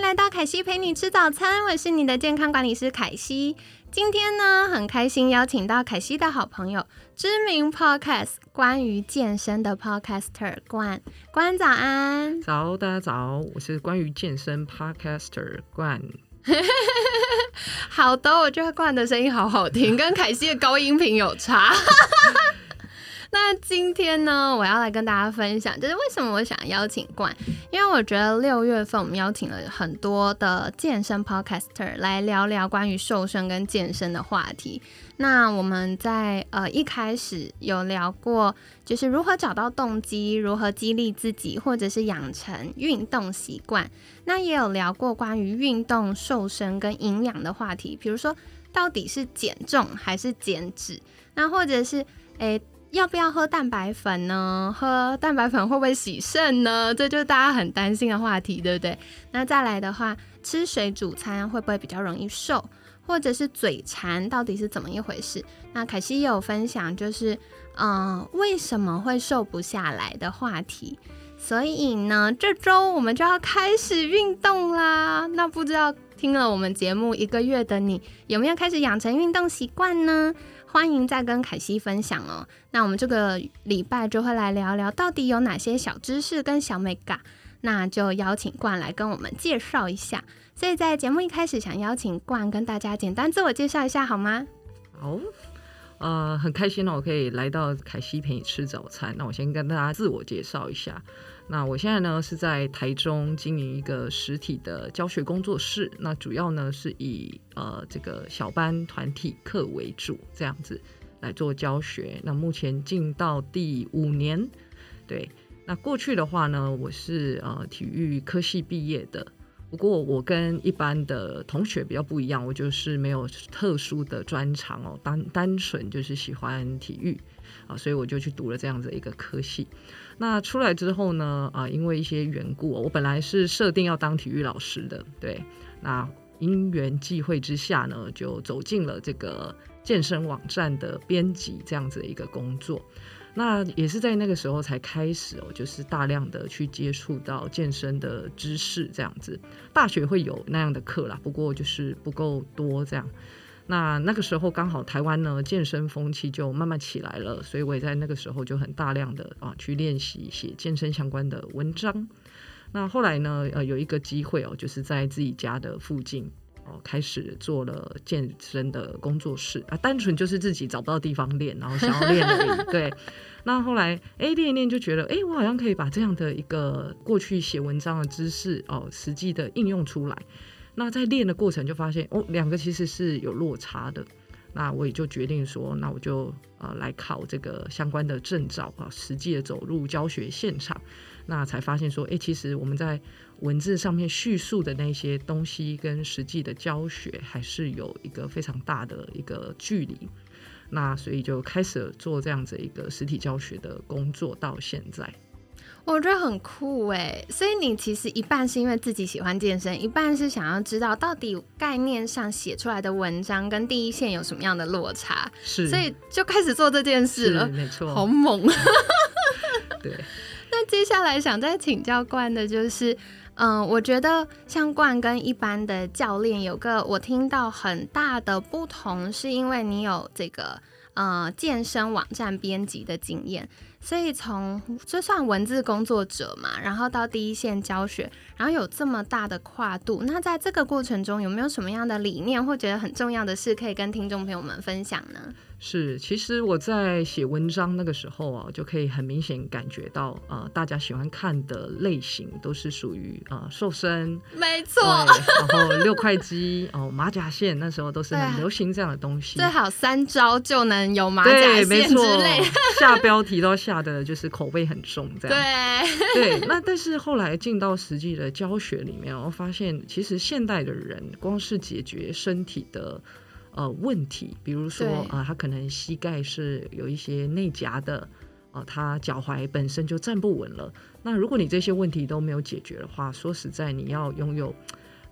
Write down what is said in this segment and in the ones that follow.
来到凯西陪你吃早餐，我是你的健康管理师凯西。今天呢，很开心邀请到凯西的好朋友，知名 Podcast 关于健身的 Podcaster 冠冠早安。早，大家早，我是关于健身 Podcaster 冠。好的，我觉得冠的声音好好听，跟凯西的高音频有差。那今天呢，我要来跟大家分享，就是为什么我想邀请冠，因为我觉得六月份我们邀请了很多的健身 podcaster 来聊聊关于瘦身跟健身的话题。那我们在呃一开始有聊过，就是如何找到动机，如何激励自己，或者是养成运动习惯。那也有聊过关于运动、瘦身跟营养的话题，比如说到底是减重还是减脂，那或者是诶。要不要喝蛋白粉呢？喝蛋白粉会不会洗肾呢？这就是大家很担心的话题，对不对？那再来的话，吃水煮餐会不会比较容易瘦？或者是嘴馋到底是怎么一回事？那凯西也有分享，就是嗯，为什么会瘦不下来的话题。所以呢，这周我们就要开始运动啦。那不知道听了我们节目一个月的你，有没有开始养成运动习惯呢？欢迎再跟凯西分享哦。那我们这个礼拜就会来聊聊，到底有哪些小知识跟小美感。那就邀请冠来跟我们介绍一下。所以在节目一开始，想邀请冠跟大家简单自我介绍一下，好吗？好，呃，很开心呢，我可以来到凯西陪你吃早餐。那我先跟大家自我介绍一下。那我现在呢是在台中经营一个实体的教学工作室，那主要呢是以呃这个小班团体课为主，这样子来做教学。那目前进到第五年，对。那过去的话呢，我是呃体育科系毕业的，不过我跟一般的同学比较不一样，我就是没有特殊的专长哦，单单纯就是喜欢体育啊，所以我就去读了这样子一个科系。那出来之后呢？啊，因为一些缘故，我本来是设定要当体育老师的，对。那因缘际会之下呢，就走进了这个健身网站的编辑这样子的一个工作。那也是在那个时候才开始哦，就是大量的去接触到健身的知识这样子。大学会有那样的课啦，不过就是不够多这样。那那个时候刚好台湾呢健身风气就慢慢起来了，所以我也在那个时候就很大量的啊去练习写健身相关的文章。那后来呢呃有一个机会哦，就是在自己家的附近哦开始做了健身的工作室啊，单纯就是自己找不到地方练，然后想要练而已。对，那后来哎练一练就觉得哎我好像可以把这样的一个过去写文章的知识哦实际的应用出来。那在练的过程就发现哦，两个其实是有落差的。那我也就决定说，那我就呃来考这个相关的证照啊，实际的走入教学现场，那才发现说，哎，其实我们在文字上面叙述的那些东西跟实际的教学还是有一个非常大的一个距离。那所以就开始做这样子一个实体教学的工作，到现在。我觉得很酷哎，所以你其实一半是因为自己喜欢健身，一半是想要知道到底概念上写出来的文章跟第一线有什么样的落差，是，所以就开始做这件事了，没错，好猛。对，那接下来想再请教冠的就是，嗯，我觉得像冠跟一般的教练有个我听到很大的不同，是因为你有这个呃健身网站编辑的经验。所以从就算文字工作者嘛，然后到第一线教学，然后有这么大的跨度，那在这个过程中有没有什么样的理念或觉得很重要的事可以跟听众朋友们分享呢？是，其实我在写文章那个时候啊，就可以很明显感觉到，呃，大家喜欢看的类型都是属于呃瘦身，没错，然后六块肌哦，马甲线那时候都是很流行这样的东西，最好三招就能能有马甲线之类，下标题都下的就是口味很重，这样对对。那但是后来进到实际的教学里面，我发现其实现代的人光是解决身体的呃问题，比如说啊，他可能膝盖是有一些内夹的。呃，他脚踝本身就站不稳了。那如果你这些问题都没有解决的话，说实在，你要拥有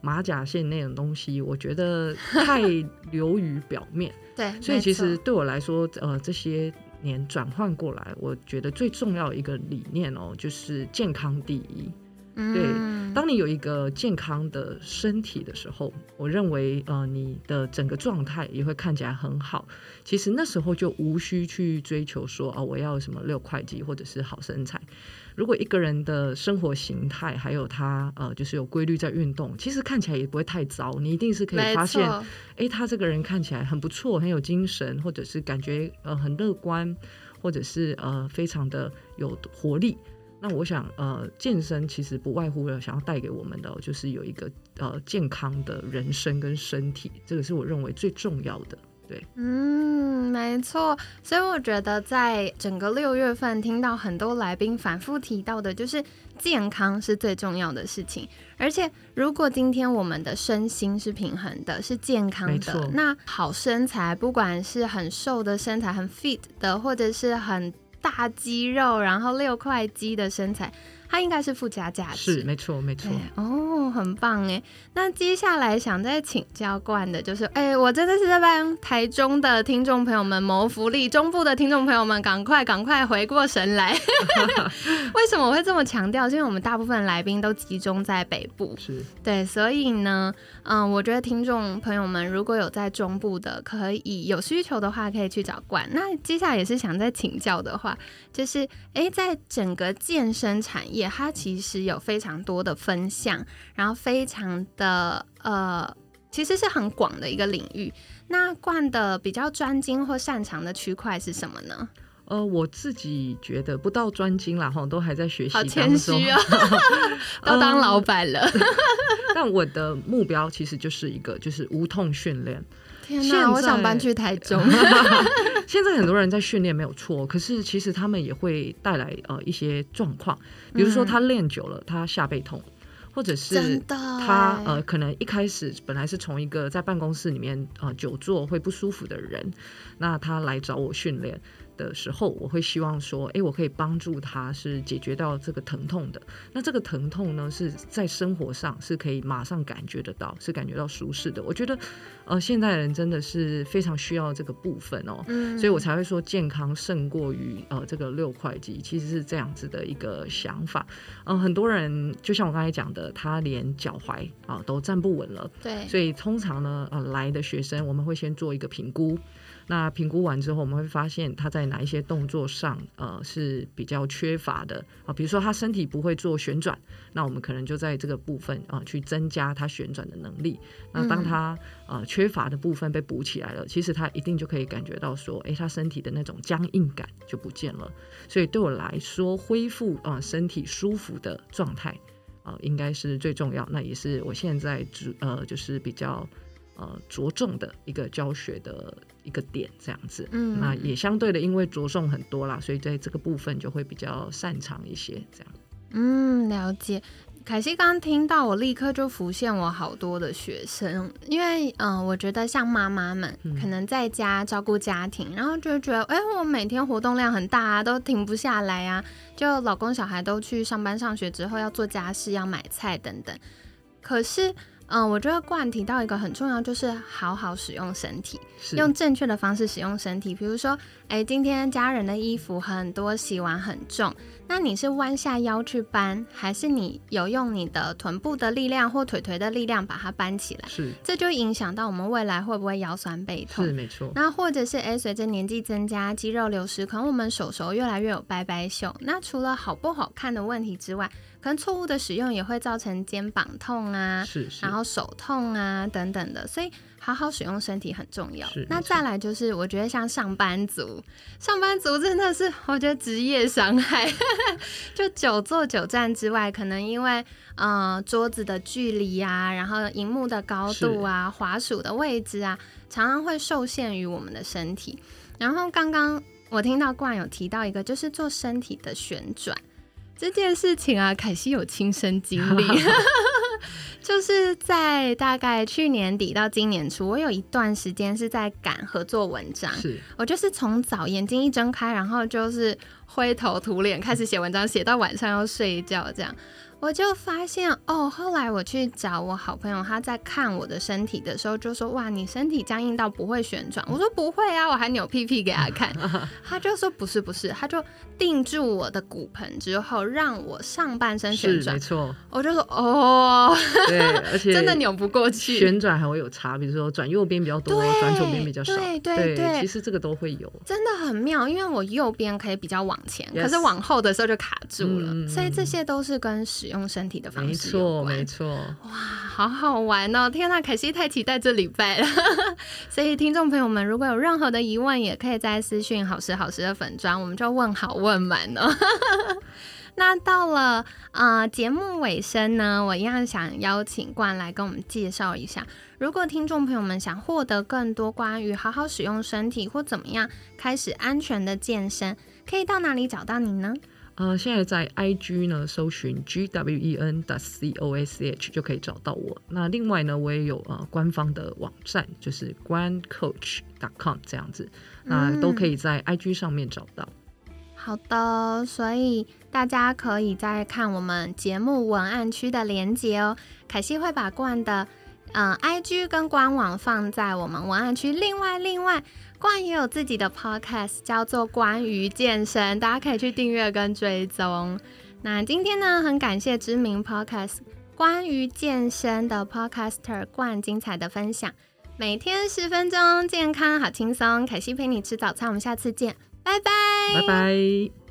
马甲线那种东西，我觉得太流于表面。对，所以其实对我来说，呃，这些年转换过来，我觉得最重要一个理念哦，就是健康第一。对，当你有一个健康的身体的时候，我认为呃，你的整个状态也会看起来很好。其实那时候就无需去追求说啊，我要什么六块肌或者是好身材。如果一个人的生活形态还有他呃，就是有规律在运动，其实看起来也不会太糟。你一定是可以发现，哎，他这个人看起来很不错，很有精神，或者是感觉呃很乐观，或者是呃非常的有活力。那我想，呃，健身其实不外乎了，想要带给我们的就是有一个呃健康的人生跟身体，这个是我认为最重要的。对，嗯，没错。所以我觉得，在整个六月份，听到很多来宾反复提到的，就是健康是最重要的事情。而且，如果今天我们的身心是平衡的，是健康的，那好身材，不管是很瘦的身材，很 fit 的，或者是很。大肌肉，然后六块肌的身材。它应该是附加价值，是没错没错哦，很棒哎。那接下来想再请教冠的，就是哎，我真的是在帮台中的听众朋友们谋福利，中部的听众朋友们赶快赶快回过神来。为什么我会这么强调？是因为我们大部分来宾都集中在北部，是对，所以呢，嗯，我觉得听众朋友们如果有在中部的，可以有需求的话，可以去找冠。那接下来也是想再请教的话，就是哎，在整个健身产业。也，它其实有非常多的分项，然后非常的呃，其实是很广的一个领域。那冠的比较专精或擅长的区块是什么呢？呃，我自己觉得不到专精啦，哈，都还在学习。好谦虚哦，都当老板了。但我的目标其实就是一个，就是无痛训练。天哪，我想搬去台中。现在很多人在训练没有错，可是其实他们也会带来呃一些状况，比如说他练久了，他下背痛，或者是他呃可能一开始本来是从一个在办公室里面呃久坐会不舒服的人，那他来找我训练。的时候，我会希望说，哎，我可以帮助他，是解决到这个疼痛的。那这个疼痛呢，是在生活上是可以马上感觉得到，是感觉到舒适的。我觉得，呃，现代人真的是非常需要这个部分哦，所以我才会说健康胜过于呃这个六块肌，其实是这样子的一个想法。嗯，很多人就像我刚才讲的，他连脚踝啊都站不稳了，对，所以通常呢，呃，来的学生我们会先做一个评估。那评估完之后，我们会发现他在哪一些动作上，呃，是比较缺乏的啊。比如说他身体不会做旋转，那我们可能就在这个部分啊，去增加他旋转的能力。那当他呃缺乏的部分被补起来了，其实他一定就可以感觉到说，哎，他身体的那种僵硬感就不见了。所以对我来说，恢复啊身体舒服的状态啊，应该是最重要。那也是我现在主呃，就是比较。呃，着重的一个教学的一个点，这样子，嗯，那也相对的，因为着重很多啦，所以在这个部分就会比较擅长一些，这样。嗯，了解。凯西刚刚听到，我立刻就浮现我好多的学生，因为嗯，我觉得像妈妈们可能在家照顾家庭，然后就觉得，哎，我每天活动量很大啊，都停不下来啊，就老公小孩都去上班上学之后，要做家事，要买菜等等，可是。嗯，我觉得冠提到一个很重要，就是好好使用身体，用正确的方式使用身体。比如说，哎，今天家人的衣服很多，洗完很重，那你是弯下腰去搬，还是你有用你的臀部的力量或腿腿的力量把它搬起来？是，这就影响到我们未来会不会腰酸背痛？是，没错。那或者是哎，随着年纪增加，肌肉流失，可能我们手手越来越有掰掰袖。那除了好不好看的问题之外，可能错误的使用也会造成肩膀痛啊，是是，然后手痛啊等等的，所以好好使用身体很重要。那再来就是，我觉得像上班族，上班族真的是我觉得职业伤害，就久坐久站之外，可能因为呃桌子的距离啊，然后荧幕的高度啊，滑鼠的位置啊，常常会受限于我们的身体。然后刚刚我听到冠有提到一个，就是做身体的旋转这件事情啊，凯西有亲身经历。就是在大概去年底到今年初，我有一段时间是在赶合作文章，是我就是从早眼睛一睁开，然后就是灰头土脸开始写文章，写到晚上要睡觉这样。我就发现哦，后来我去找我好朋友，他在看我的身体的时候就说：“哇，你身体僵硬到不会旋转。”我说：“不会啊，我还扭屁屁给他看。”他就说：“不是，不是。”他就定住我的骨盆之后，让我上半身旋转。没错。我就说：“哦，对，而且真的扭不过去。旋转还会有差，比如说转右边比较多，转左边比较少。对对对，其实这个都会有，真的很妙。因为我右边可以比较往前，可是往后的时候就卡住了。所以这些都是跟使用身体的方式。没错，没错，哇，好好玩哦！天呐，凯西太期待这礼拜了。所以听众朋友们，如果有任何的疑问，也可以在私讯好时好时的粉砖，我们就问好问满哦。那到了啊节目尾声呢，我一样想邀请冠来跟我们介绍一下，如果听众朋友们想获得更多关于好好使用身体或怎么样开始安全的健身，可以到哪里找到你呢？呃，现在在 IG 呢，搜寻 G W E N 的 C O S H 就可以找到我。那另外呢，我也有呃官方的网站，就是 GrandCoach.com 这样子，那都可以在 IG 上面找到。好的，所以大家可以再看我们节目文案区的连接哦。凯西会把冠的嗯 IG 跟官网放在我们文案区。另外，另外。冠也有自己的 podcast，叫做《关于健身》，大家可以去订阅跟追踪。那今天呢，很感谢知名 podcast《关于健身》的 podcaster 冠精彩的分享。每天十分钟，健康好轻松。凯西陪你吃早餐，我们下次见，拜拜，拜拜。